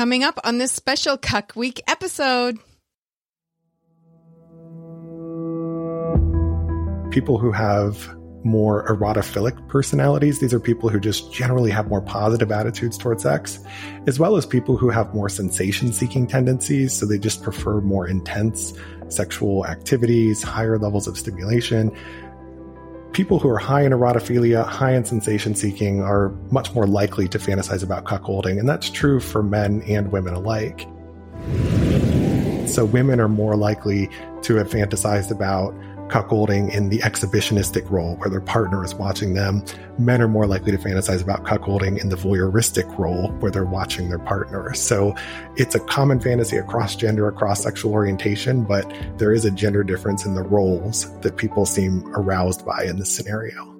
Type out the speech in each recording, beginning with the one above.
Coming up on this special Cuck Week episode. People who have more erotophilic personalities. These are people who just generally have more positive attitudes towards sex, as well as people who have more sensation seeking tendencies. So they just prefer more intense sexual activities, higher levels of stimulation. People who are high in erotophilia, high in sensation seeking, are much more likely to fantasize about cuckolding. And that's true for men and women alike. So women are more likely to have fantasized about cuckolding in the exhibitionistic role where their partner is watching them. Men are more likely to fantasize about cuckolding in the voyeuristic role where they're watching their partner. So it's a common fantasy across gender, across sexual orientation, but there is a gender difference in the roles that people seem aroused by in this scenario.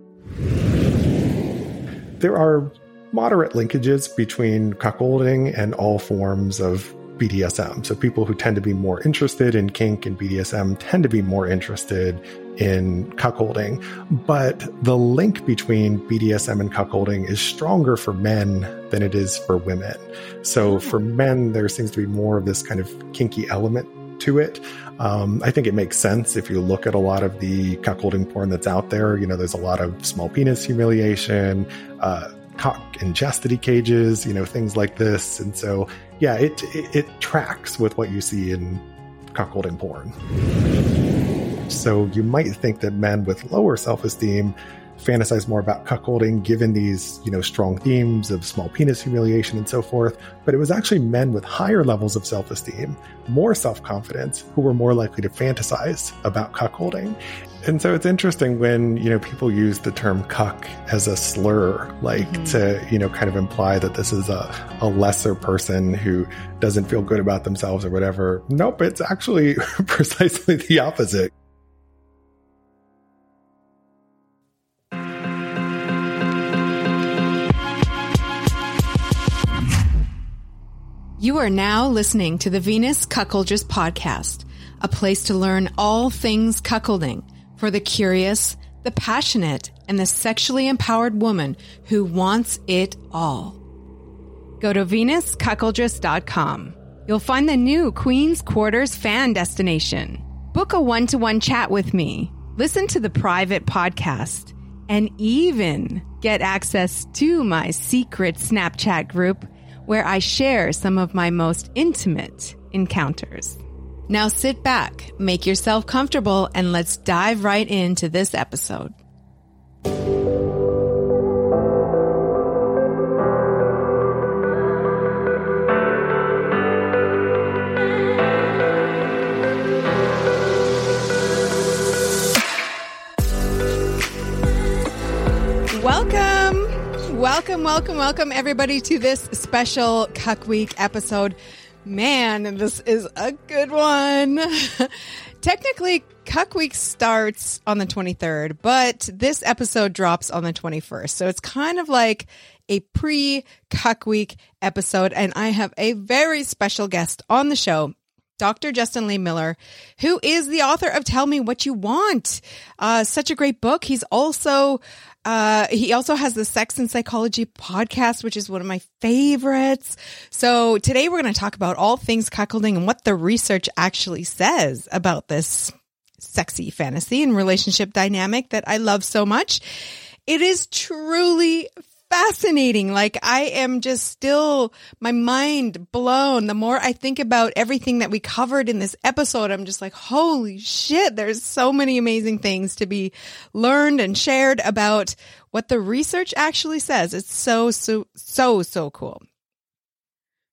There are moderate linkages between cuckolding and all forms of BDSM. So people who tend to be more interested in kink and BDSM tend to be more interested in cuckolding. But the link between BDSM and cuckolding is stronger for men than it is for women. So for men, there seems to be more of this kind of kinky element to it. Um, I think it makes sense if you look at a lot of the cuckolding porn that's out there. You know, there's a lot of small penis humiliation, uh, cock and chastity cages, you know, things like this. And so, yeah, it, it, it tracks with what you see in cuckolding porn. So you might think that men with lower self esteem fantasize more about cuckolding given these, you know, strong themes of small penis humiliation and so forth. But it was actually men with higher levels of self esteem, more self confidence, who were more likely to fantasize about cuckolding. And so it's interesting when, you know, people use the term cuck as a slur, like mm-hmm. to, you know, kind of imply that this is a, a lesser person who doesn't feel good about themselves or whatever. Nope, it's actually precisely the opposite. You are now listening to the Venus Cuckoldress podcast, a place to learn all things cuckolding for the curious, the passionate, and the sexually empowered woman who wants it all. Go to venuscuckoldress.com. You'll find the new Queen's Quarters fan destination. Book a one to one chat with me, listen to the private podcast, and even get access to my secret Snapchat group where I share some of my most intimate encounters. Now sit back, make yourself comfortable, and let's dive right into this episode. Welcome, welcome, welcome, welcome, everybody, to this special Cuck Week episode. Man, this is a good one. Technically, Cuck Week starts on the 23rd, but this episode drops on the 21st. So it's kind of like a pre Cuck Week episode. And I have a very special guest on the show. Dr. Justin Lehmiller, who is the author of Tell Me What You Want. Uh, such a great book. He's also uh, he also has the Sex and Psychology podcast, which is one of my favorites. So today we're going to talk about all things cuckolding and what the research actually says about this sexy fantasy and relationship dynamic that I love so much. It is truly fascinating. Like I am just still my mind blown. The more I think about everything that we covered in this episode, I'm just like, holy shit, there's so many amazing things to be learned and shared about what the research actually says. It's so, so, so, so cool.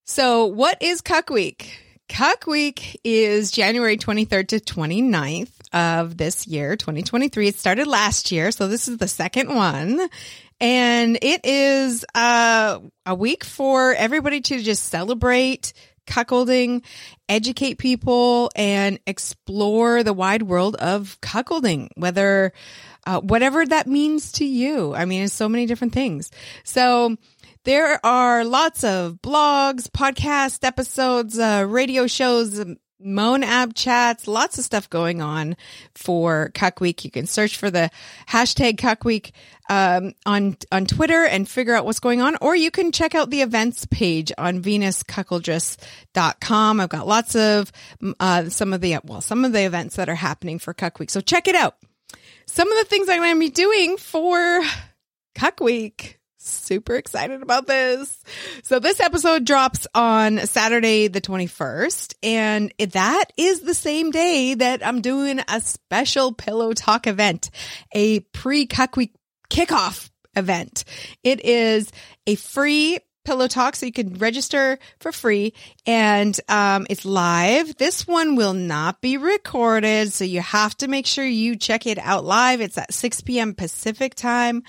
So what is Cuck Week? Cuck Week is January 23rd to 29th of this year, 2023. It started last year, so this is the second one. And it is uh, a week for everybody to just celebrate cuckolding, educate people, and explore the wide world of cuckolding, whether, uh, whatever that means to you. I mean, it's so many different things. So, there are lots of blogs, podcast episodes, uh, radio shows, Moan app chats, lots of stuff going on for Cuck Week. You can search for the hashtag Cuck Week um, on on Twitter and figure out what's going on, or you can check out the events page on venuscuckoldress.com. I've got lots of uh, some of the well, some of the events that are happening for Cuck Week, so check it out. Some of the things I'm going to be doing for Cuck Week super excited about this. So this episode drops on Saturday, the 21st. And that is the same day that I'm doing a special pillow talk event, a pre cuck week kickoff event. It is a free pillow talk so you can register for free and um, it's live this one will not be recorded so you have to make sure you check it out live it's at 6 p.m pacific time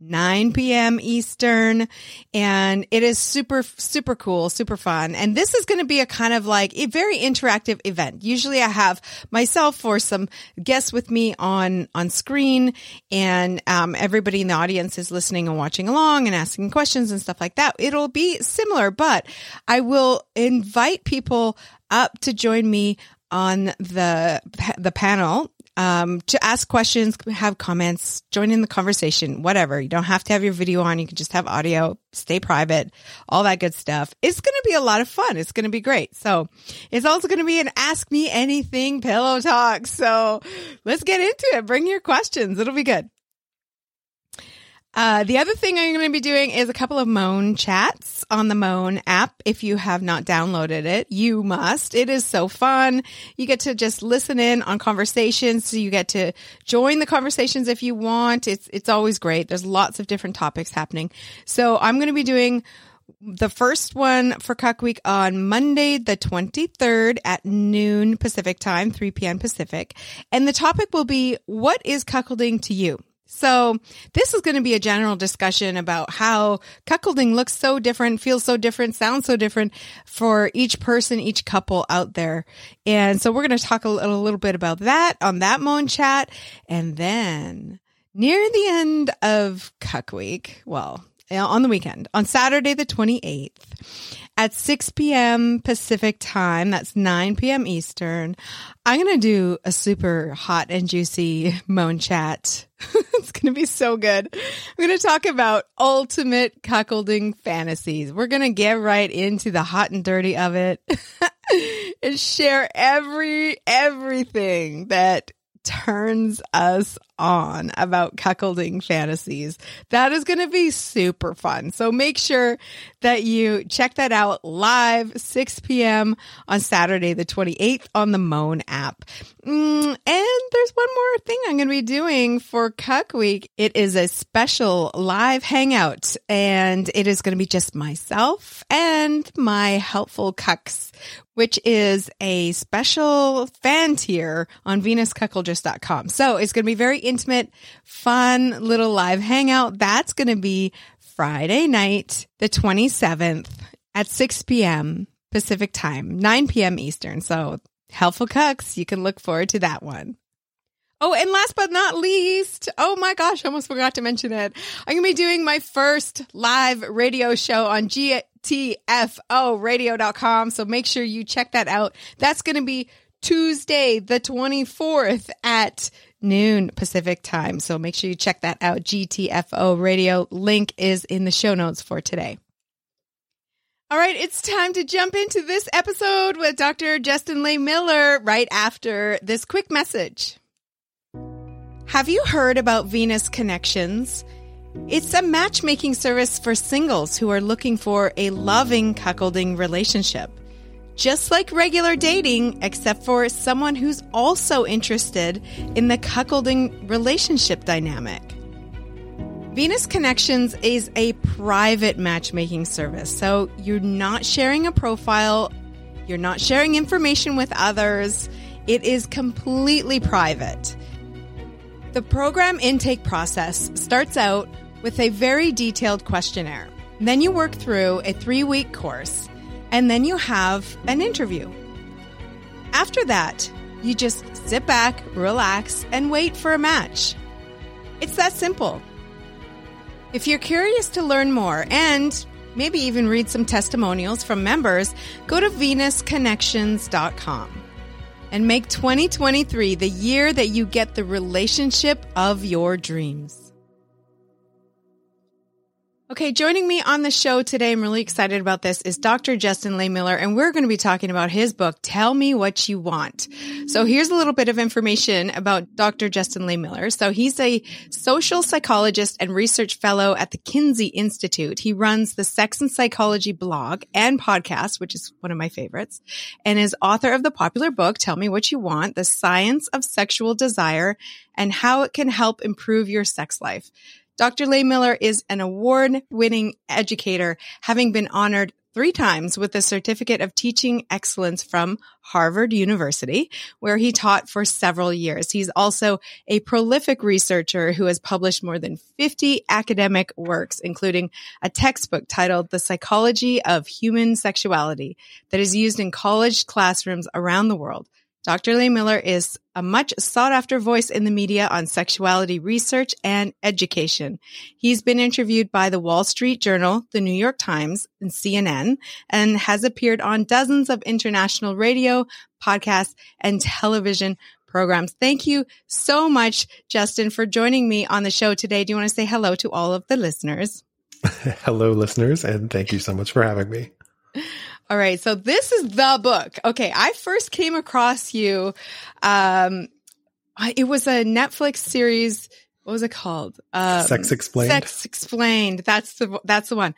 9 p.m. Eastern. And it is super, super cool, super fun. And this is going to be a kind of like a very interactive event. Usually I have myself or some guests with me on, on screen and, um, everybody in the audience is listening and watching along and asking questions and stuff like that. It'll be similar, but I will invite people up to join me on the the panel um, to ask questions, have comments, join in the conversation, whatever. You don't have to have your video on. You can just have audio, stay private, all that good stuff. It's going to be a lot of fun. It's going to be great. So it's also going to be an ask me anything pillow talk. So let's get into it. Bring your questions. It'll be good. Uh, the other thing I'm going to be doing is a couple of Moan chats on the Moan app. If you have not downloaded it, you must. It is so fun. You get to just listen in on conversations. So you get to join the conversations if you want. It's, it's always great. There's lots of different topics happening. So I'm going to be doing the first one for Cuck Week on Monday, the 23rd at noon Pacific time, 3 p.m. Pacific. And the topic will be, what is cuckolding to you? So this is going to be a general discussion about how cuckolding looks so different, feels so different, sounds so different for each person, each couple out there. And so we're going to talk a, a little bit about that on that Moan chat. And then near the end of Cuck Week, well, uh, on the weekend, on Saturday the 28th, at 6 p.m. Pacific time. That's 9 p.m. Eastern. I'm going to do a super hot and juicy moan chat. it's going to be so good. I'm going to talk about ultimate cuckolding fantasies. We're going to get right into the hot and dirty of it and share every, everything that turns us on about cuckolding fantasies. That is going to be super fun. So make sure that you check that out live 6 p.m. on Saturday, the 28th on the Moan app. Mm, and there's one more thing I'm going to be doing for Cuck Week. It is a special live hangout and it is going to be just myself and my helpful cucks which is a special fan tier on venuscuckoldress.com. So it's going to be very intimate, fun little live hangout. That's going to be Friday night, the 27th at 6 p.m. Pacific time, 9 p.m. Eastern. So helpful cucks, you can look forward to that one. Oh, and last but not least, oh my gosh, I almost forgot to mention it. I'm going to be doing my first live radio show on GTFOradio.com. So make sure you check that out. That's going to be Tuesday, the 24th at noon Pacific time. So make sure you check that out. GTFO radio link is in the show notes for today. All right, it's time to jump into this episode with Dr. Justin Lay Lehmiller right after this quick message. Have you heard about Venus Connections? It's a matchmaking service for singles who are looking for a loving cuckolding relationship just like regular dating, except for someone who's also interested in the cuckolding relationship dynamic. Venus Connections is a private matchmaking service, so you're not sharing a profile, you're not sharing information with others, it is completely private. The program intake process starts out with a very detailed questionnaire. Then you work through a three week course and then you have an interview. After that, you just sit back, relax, and wait for a match. It's that simple. If you're curious to learn more and maybe even read some testimonials from members, go to venusconnections.com. and make 2023 the year that you get the relationship of your dreams. Okay, joining me on the show today, I'm really excited about this, is Dr. Justin Lehmiller, and we're going to be talking about his book, Tell Me What You Want. So here's a little bit of information about Dr. Justin Lehmiller. So he's a social psychologist and research fellow at the Kinsey Institute. He runs the Sex and Psychology blog and podcast, which is one of my favorites, and is author of the popular book, Tell Me What You Want, The Science of Sexual Desire and How It Can Help Improve Your Sex Life. Dr. Lehmiller is an award winning educator, having been honored three times with a Certificate of Teaching Excellence from Harvard University, where he taught for several years. He's also a prolific researcher who has published more than 50 academic works, including a textbook titled The Psychology of Human Sexuality that is used in college classrooms around the world. Dr. Lehmiller is a much sought after voice in the media on sexuality research and education. He's been interviewed by the Wall Street Journal, the New York Times, and CNN, and has appeared on dozens of international radio, podcasts, and television programs. Thank you so much, Justin, for joining me on the show today. Do you want to say hello to all of the listeners? hello, listeners, and thank you so much for having me. All right. So this is the book. Okay. I first came across you. Um, it was a Netflix series. What was it called? Um, Sex Explained. Sex Explained. That's the that's the one.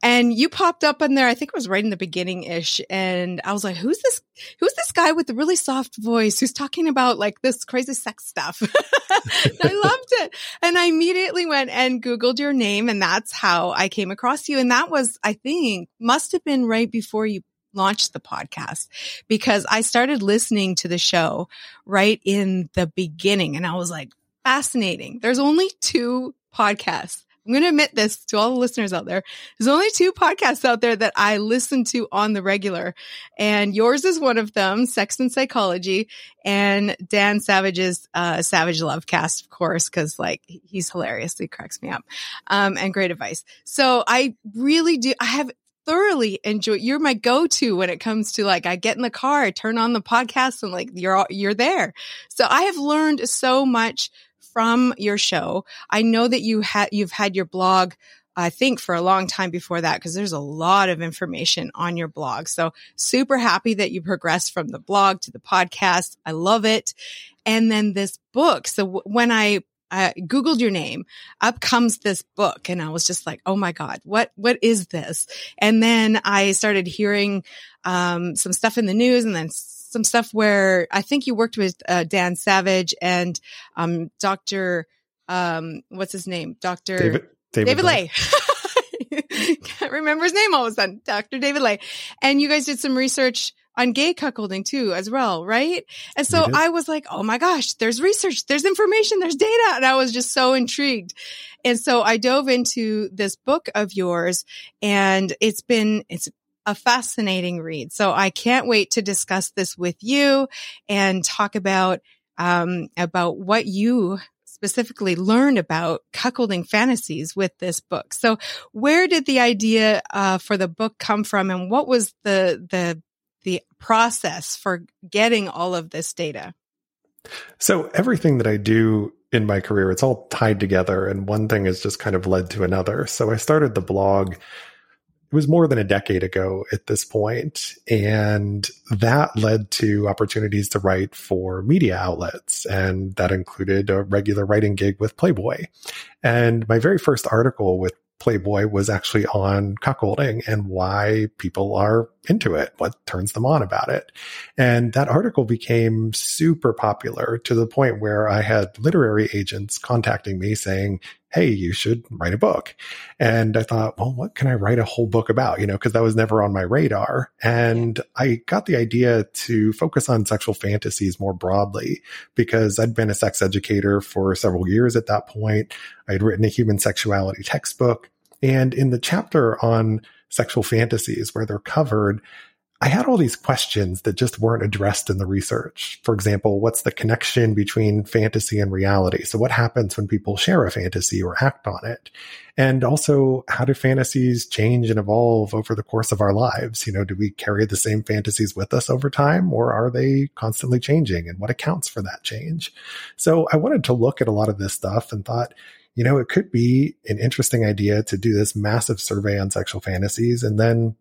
And you popped up on there. I think it was right in the beginning ish. And I was like, "Who's this? Who's this guy with the really soft voice who's talking about like this crazy sex stuff?" I loved it, and I immediately went and Googled your name, and that's how I came across you. And that was, I think, must have been right before you launched the podcast because I started listening to the show right in the beginning and I was like, fascinating. There's only two podcasts. I'm going to admit this to all the listeners out there. There's only two podcasts out there that I listen to on the regular. And yours is one of them, Sex and Psychology, and Dan Savage's uh, Savage Love Cast, of course, because like he's hilarious. He cracks me up. Um, and great advice. So I really do. I have thoroughly enjoy. You're my go-to when it comes to like I get in the car, I turn on the podcast, and like you're you're there. So I have learned so much from your show. I know that you had you've had your blog. I think for a long time before that, because there's a lot of information on your blog. So super happy that you progressed from the blog to the podcast. I love it. And then this book. So w- when I Googled your name, up comes this book. And I was just like, Oh my God, what, what is this? And then I started hearing, um, some stuff in the news and then some stuff where I think you worked with, uh, Dan Savage and, um, Dr. Um, what's his name? Dr. David, David, David Ley. Can't remember his name all of a sudden. Dr. David Ley. And you guys did some research on gay cuckolding too, as well, right? And so I was like, oh my gosh, there's research, there's information, there's data. And I was just so intrigued. And so I dove into this book of yours and it's been, it's a fascinating read. So I can't wait to discuss this with you and talk about, um, about what you specifically learned about cuckolding fantasies with this book. So where did the idea uh, for the book come from and what was the the the process for getting all of this data? So everything that I do in my career, it's all tied together and one thing has just kind of led to another. So I started the blog it was more than a decade ago at this point, and that led to opportunities to write for media outlets, and that included a regular writing gig with Playboy. And my very first article with Playboy was actually on cuckolding and why people are into it, what turns them on about it. And that article became super popular to the point where I had literary agents contacting me saying, Hey, you should write a book. And I thought, well, what can I write a whole book about? You know, cause that was never on my radar. And I got the idea to focus on sexual fantasies more broadly because I'd been a sex educator for several years at that point. I had written a human sexuality textbook. And in the chapter on sexual fantasies where they're covered, I had all these questions that just weren't addressed in the research. For example, what's the connection between fantasy and reality? So what happens when people share a fantasy or act on it? And also, how do fantasies change and evolve over the course of our lives? You know, do we carry the same fantasies with us over time or are they constantly changing and what accounts for that change? So I wanted to look at a lot of this stuff and thought, you know, it could be an interesting idea to do this massive survey on sexual fantasies and then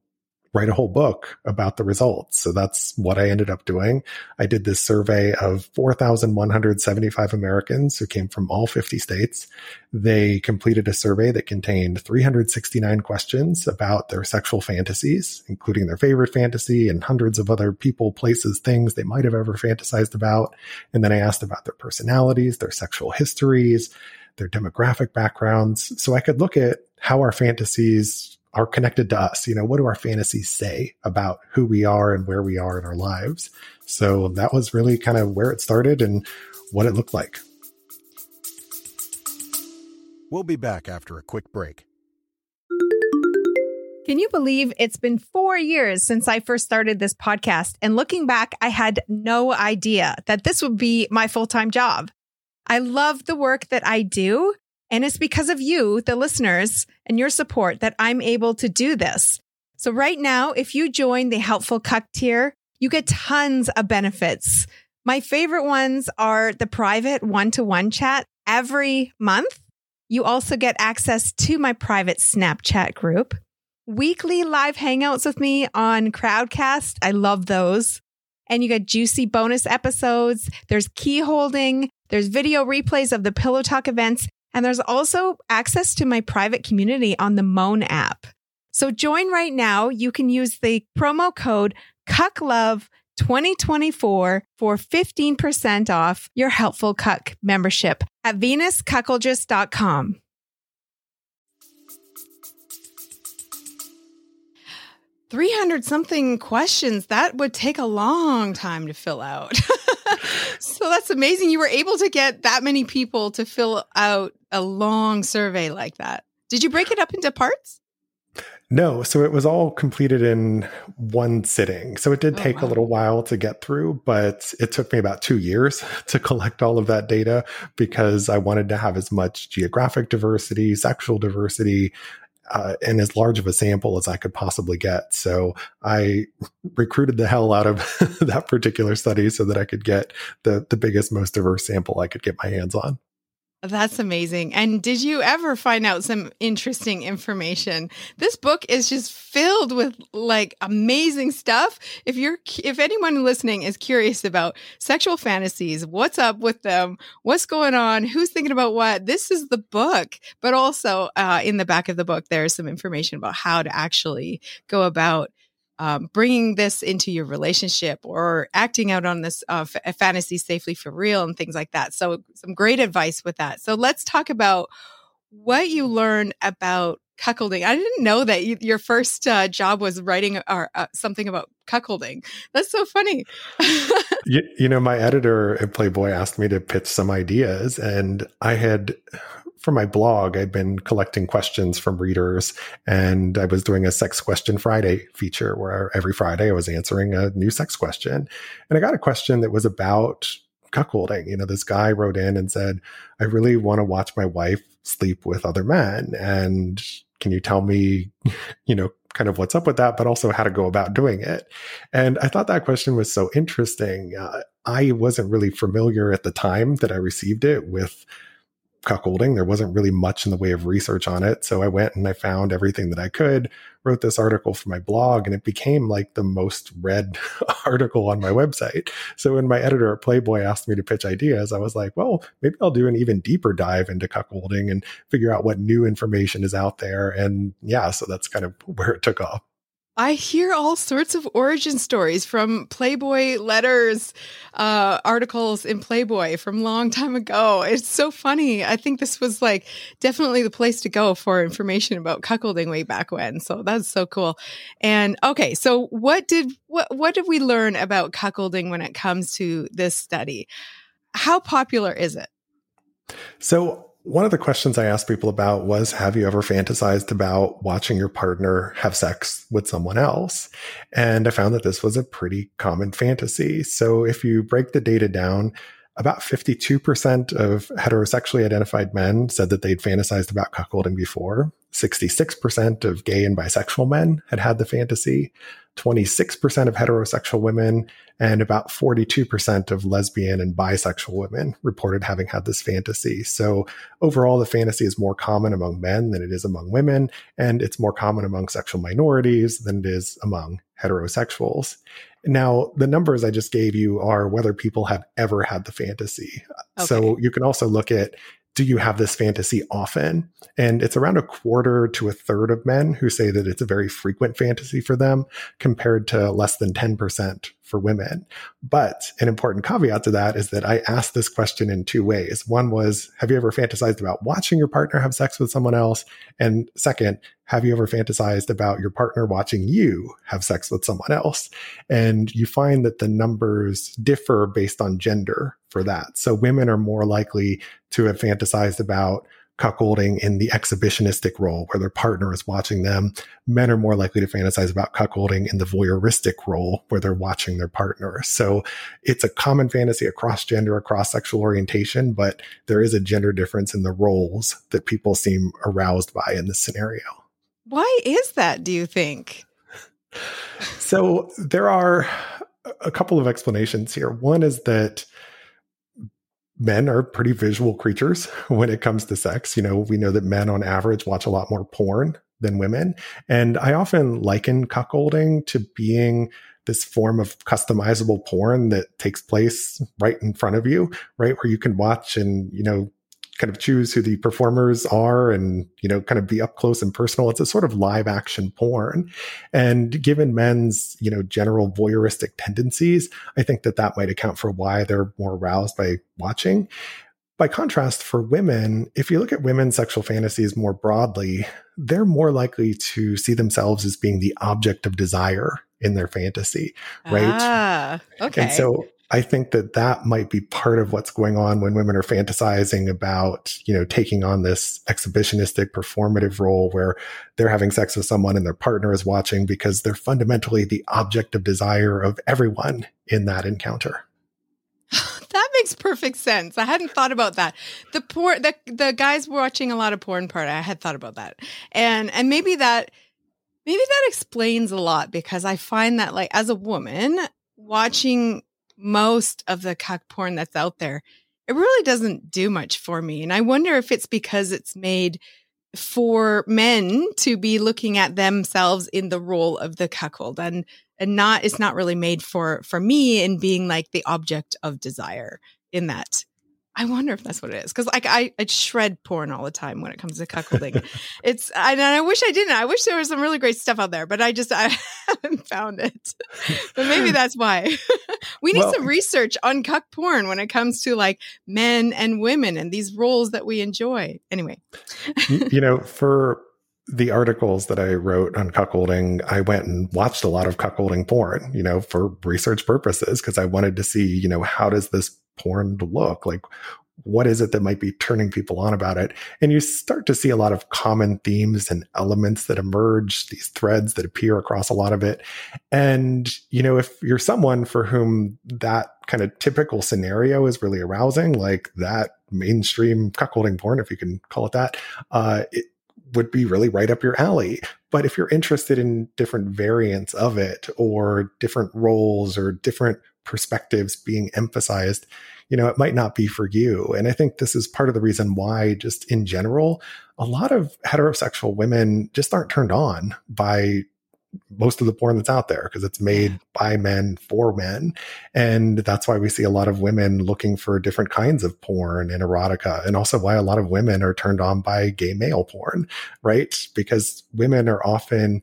write a whole book about the results. So that's what I ended up doing. I did this survey of 4,175 Americans who came from all 50 states. They completed a survey that contained 369 questions about their sexual fantasies, including their favorite fantasy and hundreds of other people, places, things they might have ever fantasized about. And then I asked about their personalities, their sexual histories, their demographic backgrounds. So I could look at how our fantasies are connected to us. You know, what do our fantasies say about who we are and where we are in our lives? So that was really kind of where it started and what it looked like. We'll be back after a quick break. Can you believe it's been four years since I first started this podcast? And looking back, I had no idea that this would be my full time job. I love the work that I do. And it's because of you, the listeners, and your support that I'm able to do this. So right now, if you join the Helpful Cuck tier, you get tons of benefits. My favorite ones are the private one to one chat every month. You also get access to my private Snapchat group, weekly live hangouts with me on Crowdcast. I love those. And you get juicy bonus episodes. There's key holding. There's video replays of the Pillow Talk events and there's also access to my private community on the Moan app. So join right now. You can use the promo code CUCKLOVE2024 for 15% off your helpful Cuck membership at VenusCuckoldress.com. 300 something questions that would take a long time to fill out. So that's amazing. You were able to get that many people to fill out a long survey like that. Did you break it up into parts? No so it was all completed in one sitting. So it did oh, take oh, wow. a little while to get through but it took me about two years to collect all of that data because i wanted to have as much geographic diversity sexual diversity uh, and as large of a sample as I could possibly get. So I recruited the hell out of that particular study so that I could get the the biggest, most diverse sample I could get my hands on. That's amazing. And did you ever find out some interesting information? This book is just filled with like amazing stuff. If you're if anyone listening is curious about sexual fantasies, what's up with them? What's going on? Who's thinking about what? This is the book. But also uh, in the back of the book there's some information about how to actually go about um, bringing this into your relationship or acting out on this uh, f- fantasy safely for real and things like that. So, some great advice with that. So, let's talk about what you learned about cuckolding. I didn't know that you, your first uh, job was writing or uh, something about cuckolding. That's so funny. you, you know, my editor at Playboy asked me to pitch some ideas, and I had for my blog, I'd been collecting questions from readers and I was doing a Sex Question Friday feature where every Friday I was answering a new sex question. And I got a question that was about cuckolding. You know, this guy wrote in and said, I really want to watch my wife sleep with other men. And can you tell me, you know, kind of what's up with that, but also how to go about doing it? And I thought that question was so interesting. Uh, I wasn't really familiar at the time that I received it with cuckolding. There wasn't really much in the way of research on it. So I went and I found everything that I could, wrote this article for my blog, and it became like the most read article on my website. So when my editor at Playboy asked me to pitch ideas, I was like, well, maybe I'll do an even deeper dive into cuckolding and figure out what new information is out there. And yeah, so that's kind of where it took off. I hear all sorts of origin stories from Playboy letters, uh, articles in Playboy from long time ago. It's so funny. I think this was like definitely the place to go for information about cuckolding way back when. So that's so cool. And okay, so what did what what did we learn about cuckolding when it comes to this study? How popular is it? So one of the questions I asked people about was Have you ever fantasized about watching your partner have sex with someone else? And I found that this was a pretty common fantasy. So if you break the data down, about 52% of heterosexually identified men said that they'd fantasized about cuckolding before. 66% of gay and bisexual men had had the fantasy. 26% of heterosexual women and about 42% of lesbian and bisexual women reported having had this fantasy. So overall, the fantasy is more common among men than it is among women, and it's more common among sexual minorities than it is among heterosexuals. Now, the numbers I just gave you are whether people have ever had the fantasy. Okay. So you can also look at do you have this fantasy often? And it's around a quarter to a third of men who say that it's a very frequent fantasy for them compared to less than 10% for women. But an important caveat to that is that I asked this question in two ways. One was, have you ever fantasized about watching your partner have sex with someone else? And second, have you ever fantasized about your partner watching you have sex with someone else? And you find that the numbers differ based on gender for that. So women are more likely to have fantasized about cuckolding in the exhibitionistic role where their partner is watching them. Men are more likely to fantasize about cuckolding in the voyeuristic role where they're watching their partner. So it's a common fantasy across gender, across sexual orientation, but there is a gender difference in the roles that people seem aroused by in this scenario. Why is that, do you think? So there are a couple of explanations here. One is that men are pretty visual creatures when it comes to sex. You know, we know that men on average watch a lot more porn than women. And I often liken cuckolding to being this form of customizable porn that takes place right in front of you, right? Where you can watch and, you know, kind of choose who the performers are and you know kind of be up close and personal. It's a sort of live action porn. And given men's you know general voyeuristic tendencies i think that that might account for why they're more aroused by watching. By contrast for women if you look at women's sexual fantasies more broadly they're more likely to see themselves as being the object of desire in their fantasy right? Ah, okay and so I think that that might be part of what's going on when women are fantasizing about, you know, taking on this exhibitionistic performative role where they're having sex with someone and their partner is watching because they're fundamentally the object of desire of everyone in that encounter. that makes perfect sense. I hadn't thought about that. The poor the the guys watching a lot of porn part, I had thought about that. And and maybe that maybe that explains a lot because I find that like as a woman watching most of the cuck porn that's out there, it really doesn't do much for me. And I wonder if it's because it's made for men to be looking at themselves in the role of the cuckold and and not it's not really made for for me in being like the object of desire in that I wonder if that's what it is because like I, I shred porn all the time when it comes to cuckolding. it's I, and I wish I didn't. I wish there was some really great stuff out there, but I just I haven't found it. but maybe that's why we need well, some research on cuck porn when it comes to like men and women and these roles that we enjoy. Anyway, you, you know, for the articles that I wrote on cuckolding, I went and watched a lot of cuckolding porn, you know, for research purposes because I wanted to see, you know, how does this porn to look? Like, what is it that might be turning people on about it? And you start to see a lot of common themes and elements that emerge, these threads that appear across a lot of it. And, you know, if you're someone for whom that kind of typical scenario is really arousing, like that mainstream cuckolding porn, if you can call it that, uh, it would be really right up your alley. But if you're interested in different variants of it or different roles or different perspectives being emphasized, you know, it might not be for you. And I think this is part of the reason why, just in general, a lot of heterosexual women just aren't turned on by most of the porn that's out there because it's made by men for men. And that's why we see a lot of women looking for different kinds of porn and erotica, and also why a lot of women are turned on by gay male porn, right? Because women are often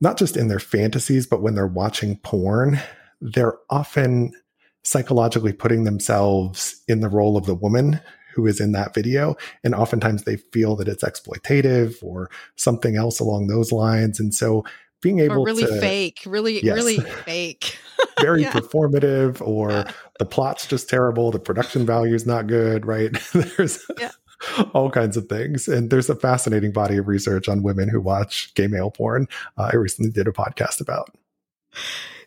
not just in their fantasies, but when they're watching porn, they're often psychologically putting themselves in the role of the woman who is in that video. And oftentimes they feel that it's exploitative or something else along those lines. And so being able or really to, fake, really, yes. really fake, very yeah. performative, or yeah. the plot's just terrible, the production value is not good, right? There's yeah. all kinds of things. And there's a fascinating body of research on women who watch gay male porn. Uh, I recently did a podcast about.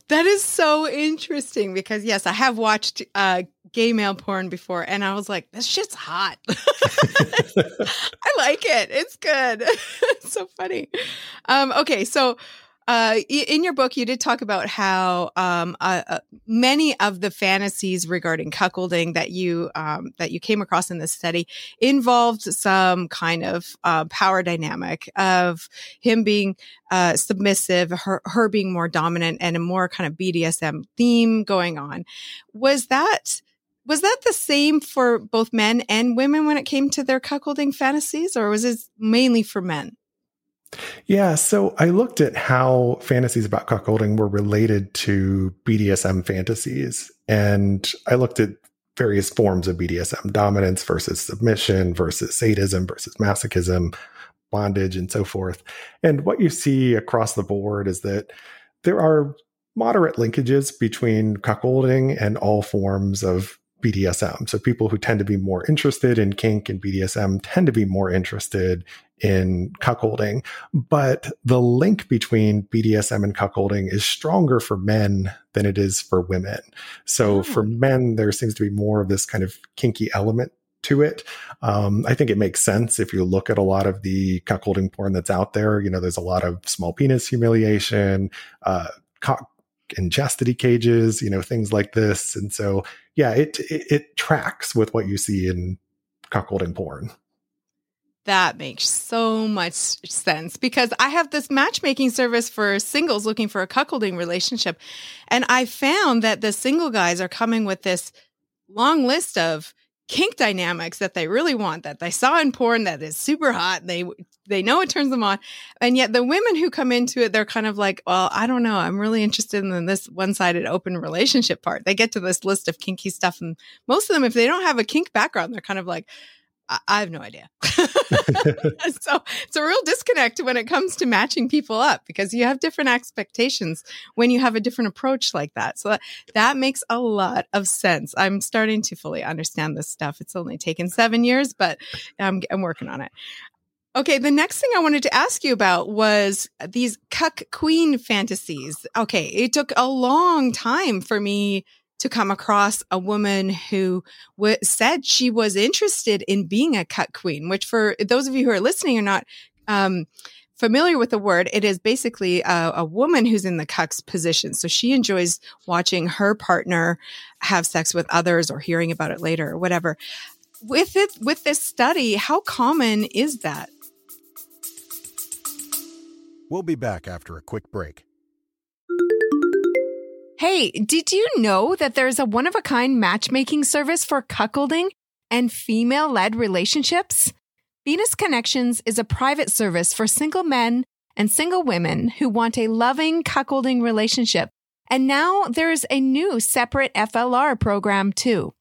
That is so interesting because yes, I have watched uh, gay male porn before, and I was like, "This shit's hot." I like it. It's good. it's so funny. Um, okay, so uh, in your book, you did talk about how um, uh, uh, many of the fantasies regarding cuckolding that you um, that you came across in this study involved some kind of uh, power dynamic of him being uh, submissive, her, her being more dominant, and a more kind of BDSM theme going on. Was that was that the same for both men and women when it came to their cuckolding fantasies, or was it mainly for men? Yeah, so I looked at how fantasies about cuckolding were related to BDSM fantasies. And I looked at various forms of BDSM dominance versus submission versus sadism versus masochism, bondage, and so forth. And what you see across the board is that there are moderate linkages between cuckolding and all forms of BDSM. So people who tend to be more interested in kink and BDSM tend to be more interested in cuckolding. But the link between BDSM and cuckolding is stronger for men than it is for women. So oh. for men, there seems to be more of this kind of kinky element to it. Um, I think it makes sense if you look at a lot of the cuckolding porn that's out there. You know, there's a lot of small penis humiliation, uh, cock and chastity cages, you know, things like this. And so, yeah, it, it, it tracks with what you see in cuckolding porn. That makes so much sense because I have this matchmaking service for singles looking for a cuckolding relationship. And I found that the single guys are coming with this long list of kink dynamics that they really want that they saw in porn that is super hot they they know it turns them on and yet the women who come into it they're kind of like well i don't know i'm really interested in this one-sided open relationship part. They get to this list of kinky stuff and most of them if they don't have a kink background they're kind of like I, have no idea. so it's a real disconnect when it comes to matching people up because you have different expectations when you have a different approach like that. So that, that makes a lot of sense. I'm starting to fully understand this stuff. It's only taken seven years, but I'm, I'm working on it. Okay, the next thing I wanted to ask you about was these cuck queen fantasies. Okay, it took a long time for me to come across a woman who w- said she was interested in being a cuck queen, which for those of you who are listening are not um, familiar with the word, it is basically a, a, woman who's in the cuck's position. So she enjoys watching her partner have sex with others or hearing about it later or whatever. With it, with this study, how common is that? We'll be back after a quick break. Hey, did you know that there's a one of a kind matchmaking service for cuckolding and female led relationships? Venus Connections is a private service for single men and single women who want a loving cuckolding relationship. And now there's a new separate FLR program too.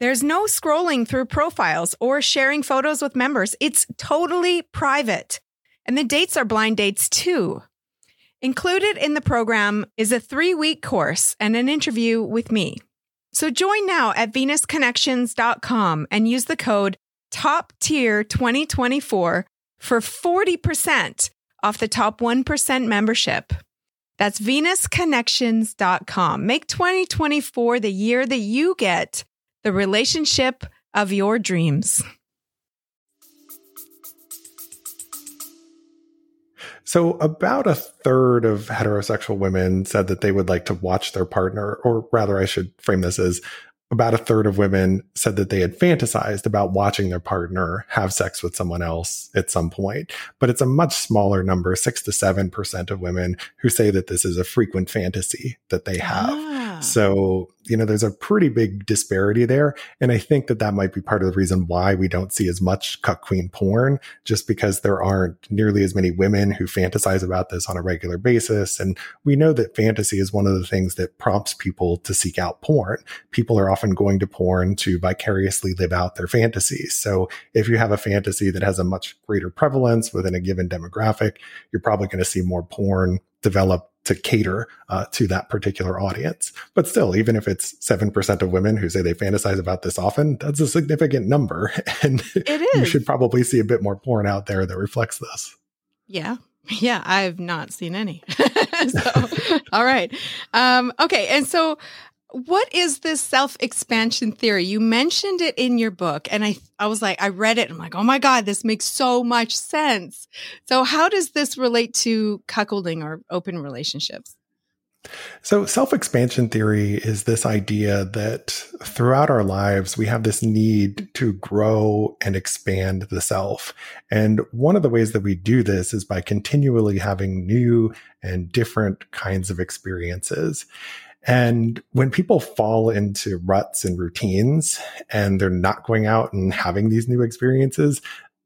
There's no scrolling through profiles or sharing photos with members. It's totally private. And the dates are blind dates too. Included in the program is a three week course and an interview with me. So join now at venusconnections.com and use the code top tier 2024 for 40% off the top 1% membership. That's venusconnections.com. Make 2024 the year that you get the relationship of your dreams. So, about a third of heterosexual women said that they would like to watch their partner, or rather, I should frame this as about a third of women said that they had fantasized about watching their partner have sex with someone else at some point. But it's a much smaller number, six to 7% of women who say that this is a frequent fantasy that they have. Ah. So, you know, there's a pretty big disparity there. And I think that that might be part of the reason why we don't see as much cuck queen porn, just because there aren't nearly as many women who fantasize about this on a regular basis. And we know that fantasy is one of the things that prompts people to seek out porn. People are often going to porn to vicariously live out their fantasies. So if you have a fantasy that has a much greater prevalence within a given demographic, you're probably going to see more porn developed to cater uh, to that particular audience. But still, even if it's 7% of women who say they fantasize about this often, that's a significant number. And you should probably see a bit more porn out there that reflects this. Yeah. Yeah, I've not seen any. so, all right. Um, okay. And so what is this self expansion theory? You mentioned it in your book, and I I was like, I read it. I'm like, oh my god, this makes so much sense. So, how does this relate to cuckolding or open relationships? So, self expansion theory is this idea that throughout our lives, we have this need to grow and expand the self. And one of the ways that we do this is by continually having new and different kinds of experiences. And when people fall into ruts and routines and they're not going out and having these new experiences,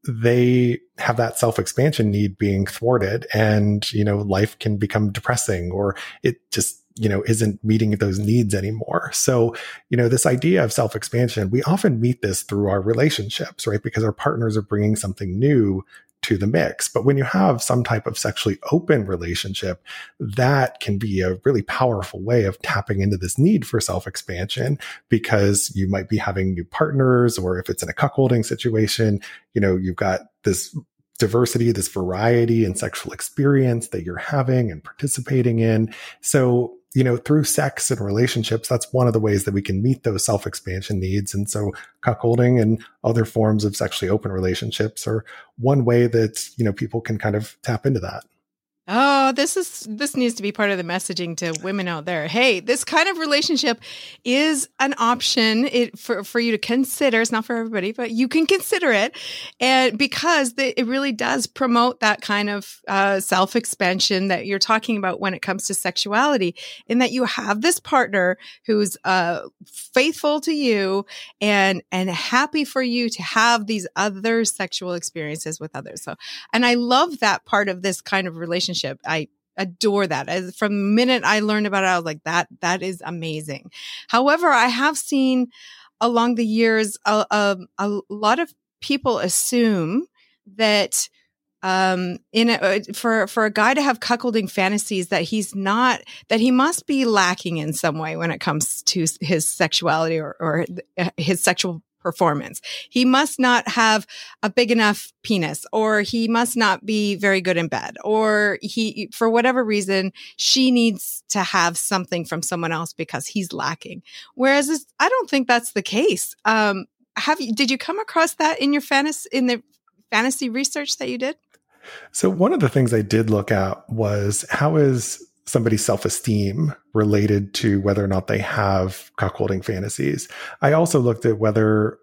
they have that self expansion need being thwarted and, you know, life can become depressing or it just, you know, isn't meeting those needs anymore. So, you know, this idea of self expansion, we often meet this through our relationships, right? Because our partners are bringing something new to the mix. But when you have some type of sexually open relationship, that can be a really powerful way of tapping into this need for self expansion because you might be having new partners, or if it's in a cuckolding situation, you know, you've got this diversity, this variety and sexual experience that you're having and participating in. So you know, through sex and relationships, that's one of the ways that we can meet those self expansion needs. And so cuckolding and other forms of sexually open relationships are one way that, you know, people can kind of tap into that. Oh, this is this needs to be part of the messaging to women out there. Hey, this kind of relationship is an option it, for for you to consider. It's not for everybody, but you can consider it, and because the, it really does promote that kind of uh, self expansion that you're talking about when it comes to sexuality. In that you have this partner who's uh, faithful to you and and happy for you to have these other sexual experiences with others. So, and I love that part of this kind of relationship relationship. I adore that. As from the minute I learned about it, I was like, that that is amazing. However, I have seen along the years a, a, a lot of people assume that um in a, uh, for for a guy to have cuckolding fantasies that he's not that he must be lacking in some way when it comes to his sexuality or, or uh, his sexual performance. He must not have a big enough penis or he must not be very good in bed or he, for whatever reason, she needs to have something from someone else because he's lacking. Whereas I don't think that's the case. Um, have you, did you come across that in your fantasy, in the fantasy research that you did? So one of the things I did look at was how is somebody's self esteem related to whether or not they have cuckolding fantasies. I also looked at whether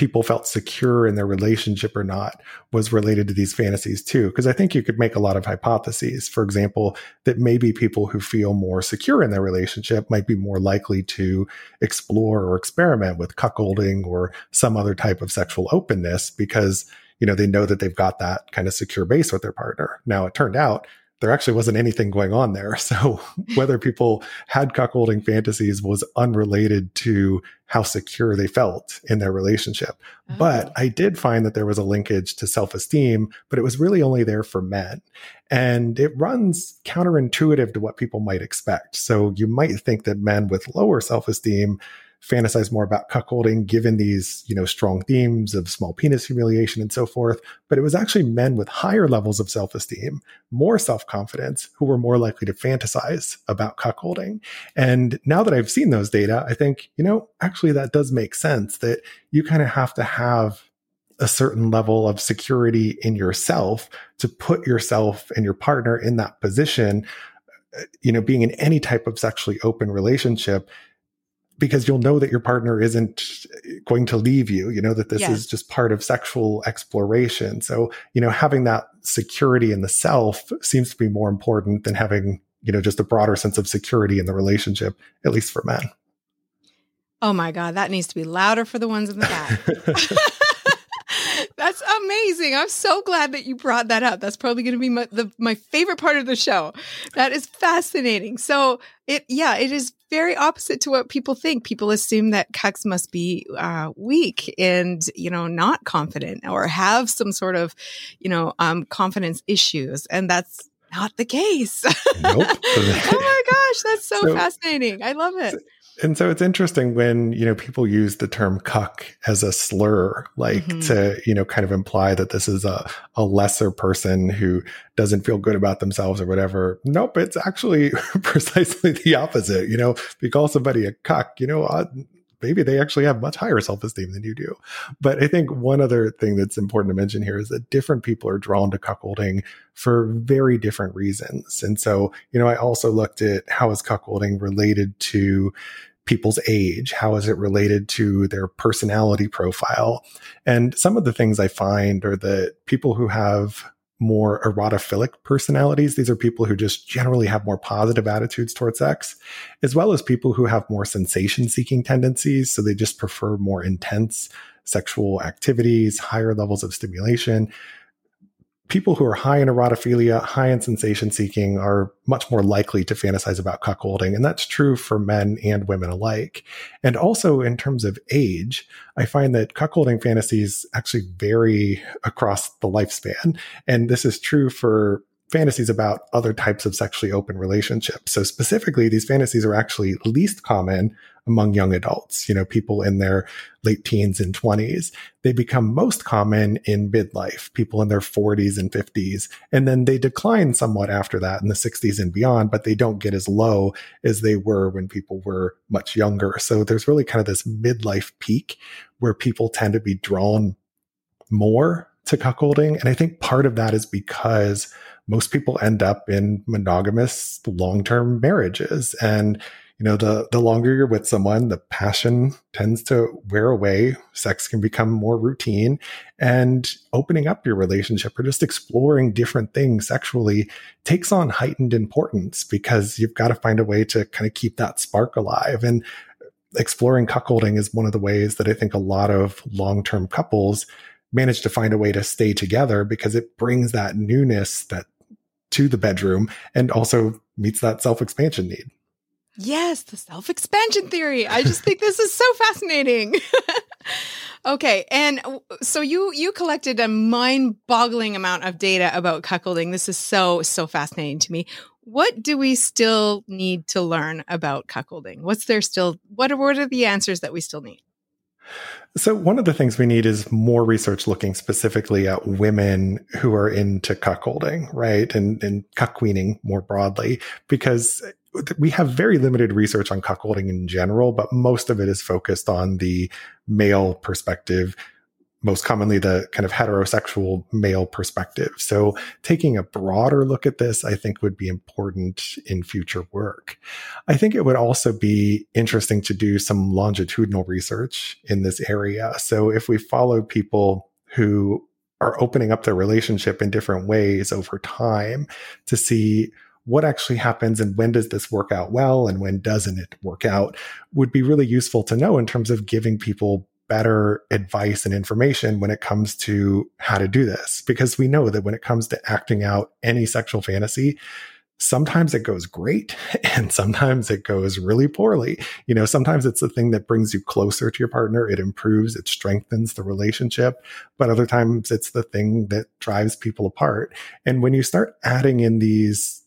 people felt secure in their relationship or not was related to these fantasies too. Because I think you could make a lot of hypotheses. For example, that maybe people who feel more secure in their relationship might be more likely to explore or experiment with cuckolding or some other type of sexual openness because you know they know that they've got that kind of secure base with their partner. Now it turned out there actually wasn't anything going on there. So whether people had cuckolding fantasies was unrelated to how secure they felt in their relationship. Oh. But I did find that there was a linkage to self esteem, but it was really only there for men. And it runs counterintuitive to what people might expect. So you might think that men with lower self esteem fantasize more about cuckolding given these, you know, strong themes of small penis humiliation and so forth. But it was actually men with higher levels of self-esteem, more self-confidence who were more likely to fantasize about cuckolding. And now that I've seen those data, I think, you know, actually that does make sense that you kind of have to have a certain level of security in yourself to put yourself and your partner in that position uh, you know being in any type of sexually open relationship because you'll know that your partner isn't going to leave you, you know, that this yes. is just part of sexual exploration. So, you know, having that security in the self seems to be more important than having, you know, just a broader sense of security in the relationship, at least for men. Oh my God, that needs to be louder for the ones in the back. Amazing. I'm so glad that you brought that up. That's probably going to be my, the, my favorite part of the show. That is fascinating. So it, yeah, it is very opposite to what people think. People assume that cucks must be uh, weak and, you know, not confident or have some sort of, you know, um, confidence issues. And that's not the case. Nope. oh my gosh, that's so, so, fascinating. I love it. And so it's interesting when, you know, people use the term cuck as a slur, like mm-hmm. to, you know, kind of imply that this is a, a lesser person who doesn't feel good about themselves or whatever. Nope, it's actually precisely the opposite. You know, if you call somebody a cuck, you know, uh, maybe they actually have much higher self esteem than you do. But I think one other thing that's important to mention here is that different people are drawn to cuckolding for very different reasons. And so, you know, I also looked at how is cuckolding related to people's age? How is it related to their personality profile? And some of the things I find are that people who have more erotophilic personalities. These are people who just generally have more positive attitudes towards sex, as well as people who have more sensation seeking tendencies. So they just prefer more intense sexual activities, higher levels of stimulation people who are high in erotophilia, high in sensation seeking are much more likely to fantasize about cuckolding. And that's true for men and women alike. And also in terms of age, I find that cuckolding fantasies actually vary across the lifespan. And this is true for fantasies about other types of sexually open relationships. So specifically, these fantasies are actually least common among young adults, you know, people in their late teens and 20s. They become most common in midlife, people in their 40s and 50s. And then they decline somewhat after that in the 60s and beyond, but they don't get as low as they were when people were much younger. So there's really kind of this midlife peak where people tend to be drawn more to cuckolding. And I think part of that is because most people end up in monogamous long-term marriages and you know the the longer you're with someone the passion tends to wear away sex can become more routine and opening up your relationship or just exploring different things sexually takes on heightened importance because you've got to find a way to kind of keep that spark alive and exploring cuckolding is one of the ways that i think a lot of long-term couples manage to find a way to stay together because it brings that newness that to the bedroom and also meets that self expansion need. Yes, the self expansion theory. I just think this is so fascinating. okay, and so you you collected a mind boggling amount of data about cuckolding. This is so so fascinating to me. What do we still need to learn about cuckolding? What's there still? What are what are the answers that we still need? So one of the things we need is more research looking specifically at women who are into cuckolding, right? And, and cuckqueening more broadly, because we have very limited research on cuckolding in general, but most of it is focused on the male perspective most commonly the kind of heterosexual male perspective. So taking a broader look at this, I think would be important in future work. I think it would also be interesting to do some longitudinal research in this area. So if we follow people who are opening up their relationship in different ways over time to see what actually happens and when does this work out well and when doesn't it work out would be really useful to know in terms of giving people better advice and information when it comes to how to do this. Because we know that when it comes to acting out any sexual fantasy, sometimes it goes great and sometimes it goes really poorly. You know, sometimes it's the thing that brings you closer to your partner. It improves, it strengthens the relationship, but other times it's the thing that drives people apart. And when you start adding in these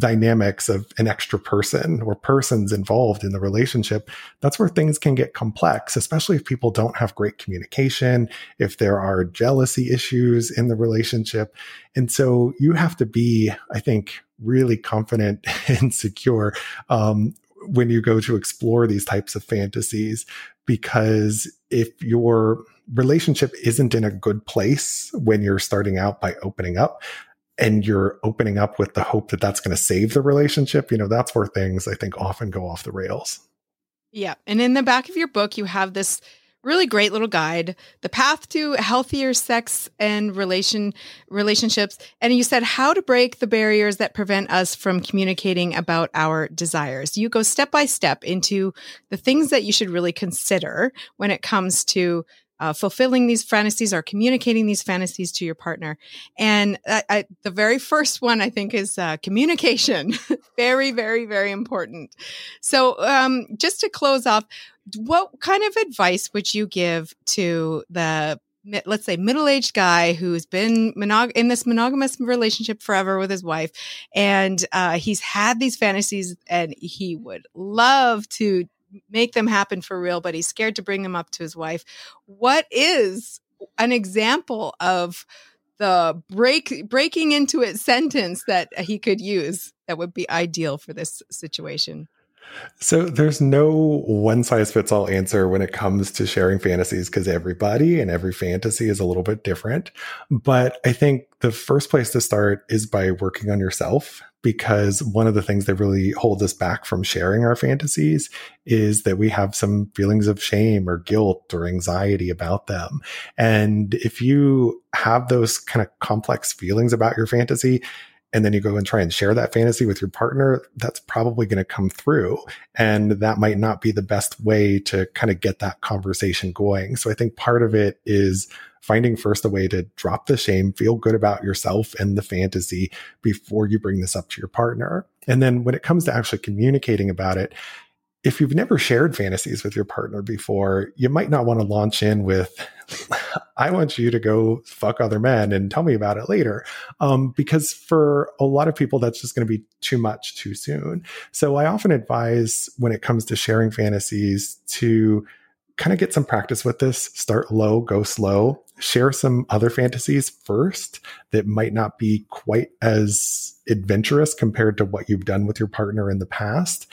dynamics of an extra person or persons involved in the relationship, that's where things can get complex, especially if people don't have great communication, if there are jealousy issues in the relationship. And so you have to be, I think, really confident and secure um, when you go to explore these types of fantasies, because if your relationship isn't in a good place when you're starting out by opening up, and you're opening up with the hope that that's going to save the relationship, you know, that's where things I think often go off the rails. Yeah. And in the back of your book, you have this really great little guide, The Path to Healthier Sex and Relation Relationships. And you said how to break the barriers that prevent us from communicating about our desires. You go step by step into the things that you should really consider when it comes to uh, fulfilling these fantasies or communicating these fantasies to your partner. And I, I, the very first one I think is uh, communication. very, very, very important. So, um, just to close off, what kind of advice would you give to the let's say middle-aged guy who's been monog- in this monogamous relationship forever with his wife and uh, he's had these fantasies and he would love to make them happen for real but he's scared to bring them up to his wife. What is an example of the break breaking into it sentence that he could use that would be ideal for this situation so there's no one size fits all answer when it comes to sharing fantasies because everybody and every fantasy is a little bit different. But I think the first place to start is by working on yourself because one of the things that really hold us back from sharing our fantasies is that we have some feelings of shame or guilt or anxiety about them. And if you have those kind of complex feelings about your fantasy, and then you go and try and share that fantasy with your partner, that's probably going to come through. And that might not be the best way to kind of get that conversation going. So I think part of it is finding first a way to drop the shame, feel good about yourself and the fantasy before you bring this up to your partner. And then when it comes to actually communicating about it, if you've never shared fantasies with your partner before, you might not want to launch in with, I want you to go fuck other men and tell me about it later. Um, because for a lot of people, that's just going to be too much too soon. So I often advise when it comes to sharing fantasies to kind of get some practice with this, start low, go slow, share some other fantasies first that might not be quite as adventurous compared to what you've done with your partner in the past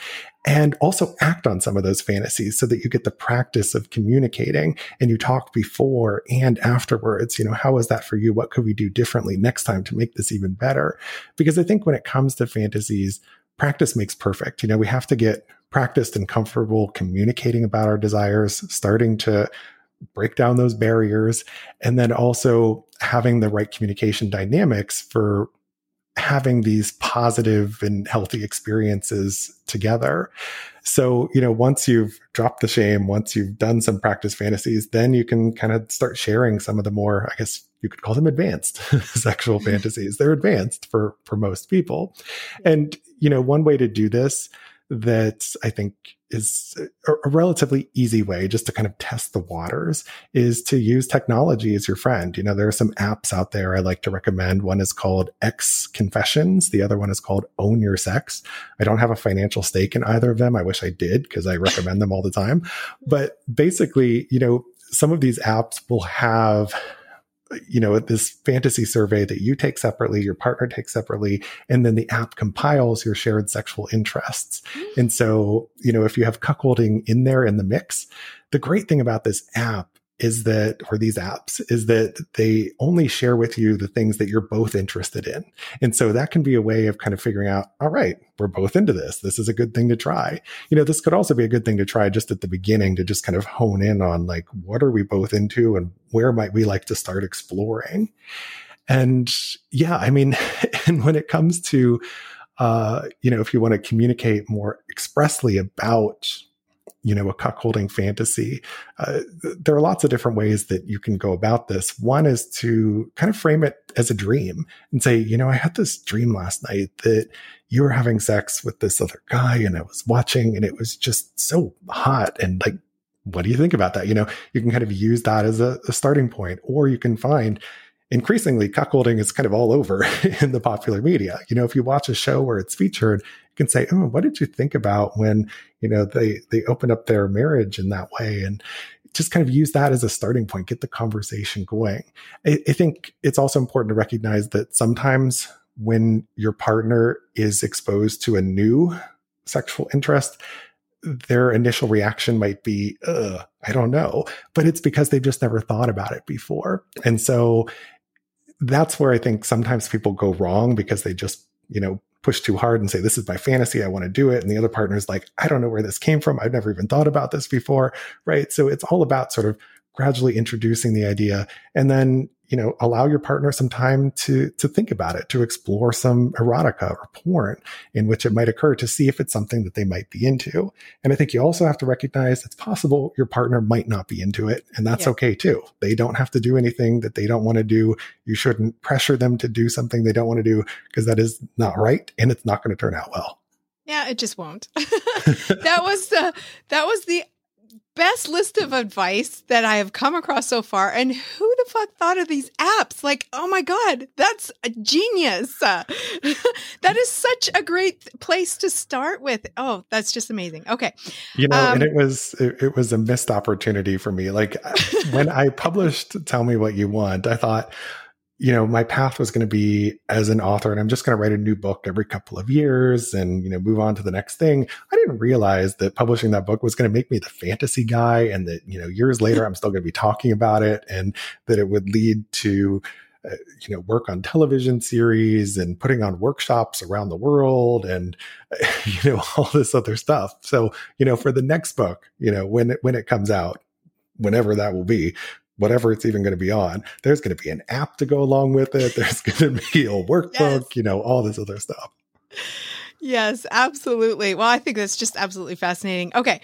and also act on some of those fantasies so that you get the practice of communicating and you talk before and afterwards. You know, how is that for you? What could we do differently next time to make this even better? Because I think when it comes to fantasies, practice makes perfect. You know, we have to get practiced and comfortable communicating about our desires, starting to break down those barriers, and then also having the right communication dynamics for having these positive and healthy experiences together. So, you know, once you've dropped the shame, once you've done some practice fantasies, then you can kind of start sharing some of the more, I guess you could call them advanced sexual fantasies. They're advanced for for most people. And, you know, one way to do this that I think is a, a, relatively easy way just to kind of test the waters is to use technology as your friend. You know, there are some apps out there I like to recommend. One is called X Confessions. The other one is called Own Your Sex. I don't have a financial stake in either of them. I wish I did because I recommend them all the time. But basically, you know, some of these apps will have you know, this fantasy survey that you take separately, your partner takes separately, and then the app compiles your shared sexual interests. And so, you know, if you have cuckolding in there in the mix, the great thing about this app is that, or these apps, is that they only share with you the things that you're both interested in. And so that can be a way of kind of figuring out, all right, we're both into this. This is a good thing to try. You know, this could also be a good thing to try just at the beginning to just kind of hone in on like, what are we both into and where might we like to start exploring? And yeah, I mean, and when it comes to, uh, you know, if you want to communicate more expressly about you know, a cuckolding fantasy. Uh, there are lots of different ways that you can go about this. One is to kind of frame it as a dream and say, you know, I had this dream last night that you were having sex with this other guy and I was watching and it was just so hot and like, what do you think about that? You know, you can kind of use that as a, a starting point, or you can find increasingly cuckolding is kind of all over in the popular media. You know, if you watch a show where it's featured, you can say, "Oh, what did you think about when you know they they open up their marriage in that way?" And just kind of use that as a starting point, get the conversation going. I, I think it's also important to recognize that sometimes when your partner is exposed to a new sexual interest, their initial reaction might be, I don't know, but it's because they've just never thought about it before. And so that's where I think sometimes people go wrong because they just, you know, push too hard and say, this is my fantasy. I want to do it. And the other partner's like, I don't know where this came from. I've never even thought about this before. Right. So it's all about sort of gradually introducing the idea and then you know allow your partner some time to to think about it to explore some erotica or porn in which it might occur to see if it's something that they might be into. And i think you also have to recognize it's possible your partner might not be into it and that's yeah. okay too. They don't have to do anything that they don't want to do. You shouldn't pressure them to do something they don't want to do because that is not right and it's not going to turn out well. Yeah it just won't. That was the that was the best list of advice that I have come across so far. And who the fuck thought of these apps? Like, oh my God, that's a genius. Uh, that is such a great place to start with. Oh, that's just amazing. Okay. You know, um, and it was it, it was a missed opportunity for me. Like when I published Tell Me What You Want, I thought, you know, my path was going to be as an author and I'm just going to write a new book every couple of years and, you know, move on to the next thing. I didn't realize that publishing that book was going to make me the fantasy guy and that, you know, years later, I'm still going to be talking about it and that it would lead to, uh, you know, work on television series and putting on workshops around the world and, you know, all this other stuff. So, you know, for the next book, you know, when it, when it comes out, whenever that will be, whatever it's even going to be on. There's going to be an app to go along with it. There's going to be a workbook, yes. you know, all this other stuff. Yes, absolutely. Well, I think that's just absolutely fascinating. Okay.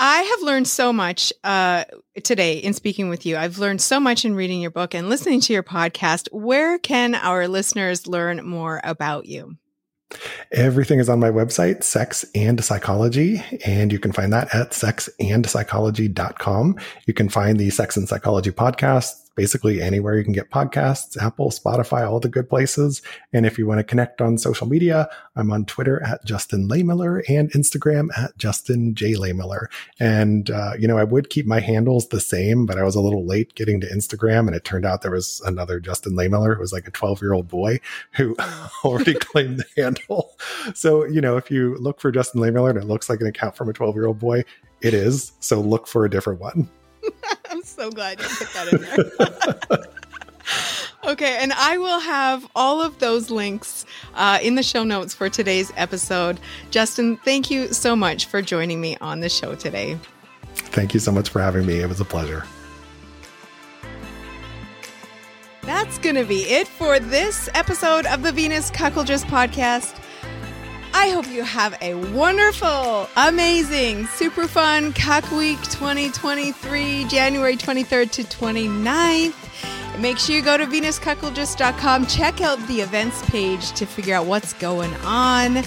I have learned so much uh, today in speaking with you. I've learned so much in reading your book and listening to your podcast. Where can our listeners learn more about you? Everything is on my website, Sex and Psychology, and you can find that at sexandpsychology.com. You can find the Sex and Psychology podcast basically anywhere you can get podcasts, Apple, Spotify, all the good places. And if you want to connect on social media, I'm on Twitter at Justin Lehmiller and Instagram at Justin J. Lehmiller. And, uh, you know, I would keep my handles the same, but I was a little late getting to Instagram and it turned out there was another Justin Lehmiller. who was like a 12 year old boy who already claimed the handle. So, you know, if you look for Justin Lehmiller and it looks like an account from a 12 year old boy, it is. So look for a different one. I'm so glad you put that in there. okay, and I will have all of those links uh, in the show notes for today's episode. Justin, thank you so much for joining me on the show today. Thank you so much for having me. It was a pleasure. That's going to be it for this episode of the Venus Cuckoldress podcast. I hope you have a wonderful, amazing, super fun Cuck Week 2023, January 23rd to 29th. Make sure you go to venuscuckoldress.com, check out the events page to figure out what's going on,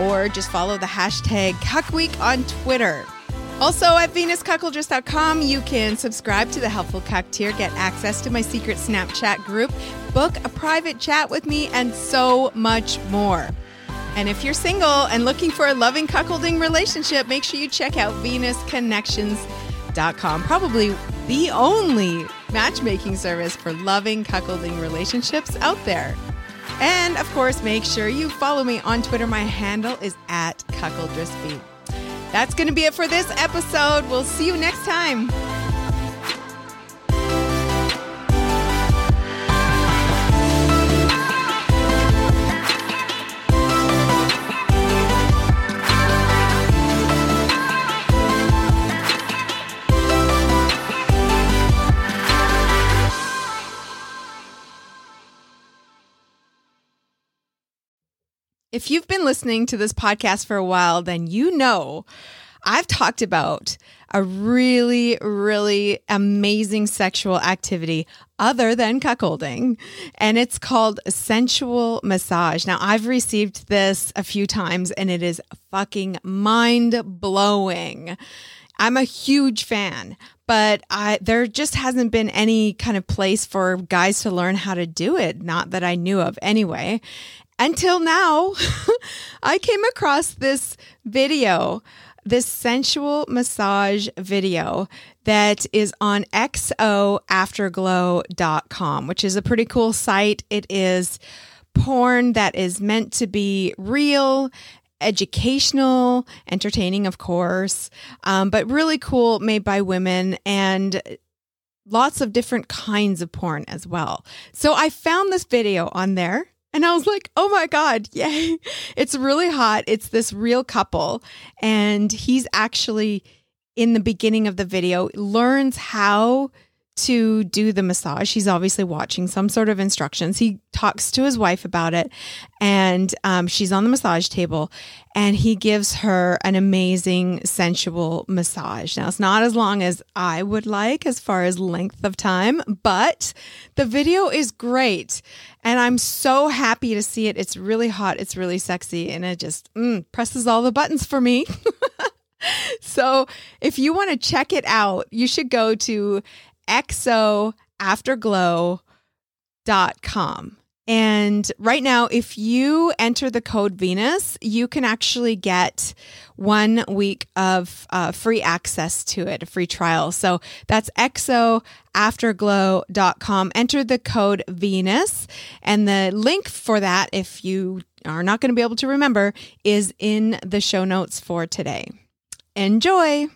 or just follow the hashtag Cuck Week on Twitter. Also at venuscuckoldress.com, you can subscribe to the Helpful Cuck tier, get access to my secret Snapchat group, book a private chat with me, and so much more. And if you're single and looking for a loving cuckolding relationship, make sure you check out venusconnections.com. Probably the only matchmaking service for loving cuckolding relationships out there. And of course, make sure you follow me on Twitter. My handle is at cuckoldressbeat. That's going to be it for this episode. We'll see you next time. If you've been listening to this podcast for a while, then you know I've talked about a really, really amazing sexual activity other than cuckolding, and it's called sensual massage. Now, I've received this a few times, and it is fucking mind blowing. I'm a huge fan, but I there just hasn't been any kind of place for guys to learn how to do it, not that I knew of anyway until now, I came across this video, this sensual massage video that is on xoafterglow.com, which is a pretty cool site. It is porn that is meant to be real educational, entertaining, of course, um, but really cool, made by women and lots of different kinds of porn as well. So I found this video on there and I was like, oh my God, yay. It's really hot. It's this real couple. And he's actually, in the beginning of the video, learns how to do the massage. He's obviously watching some sort of instructions. He talks to his wife about it, and um, she's on the massage table, and he gives her an amazing sensual massage. Now, it's not as long as I would like as far as length of time, but the video is great, and I'm so happy to see it. It's really hot, it's really sexy, and it just mm, presses all the buttons for me. so if you want to check it out, you should go to xoafterglow.com. And right now, if you enter the code Venus, you can actually get one week of uh, free access to it, a free trial. So that's xoafterglow.com. Enter the code Venus, and the link for that, if you are not going to be able to remember, is in the show notes for today. Enjoy!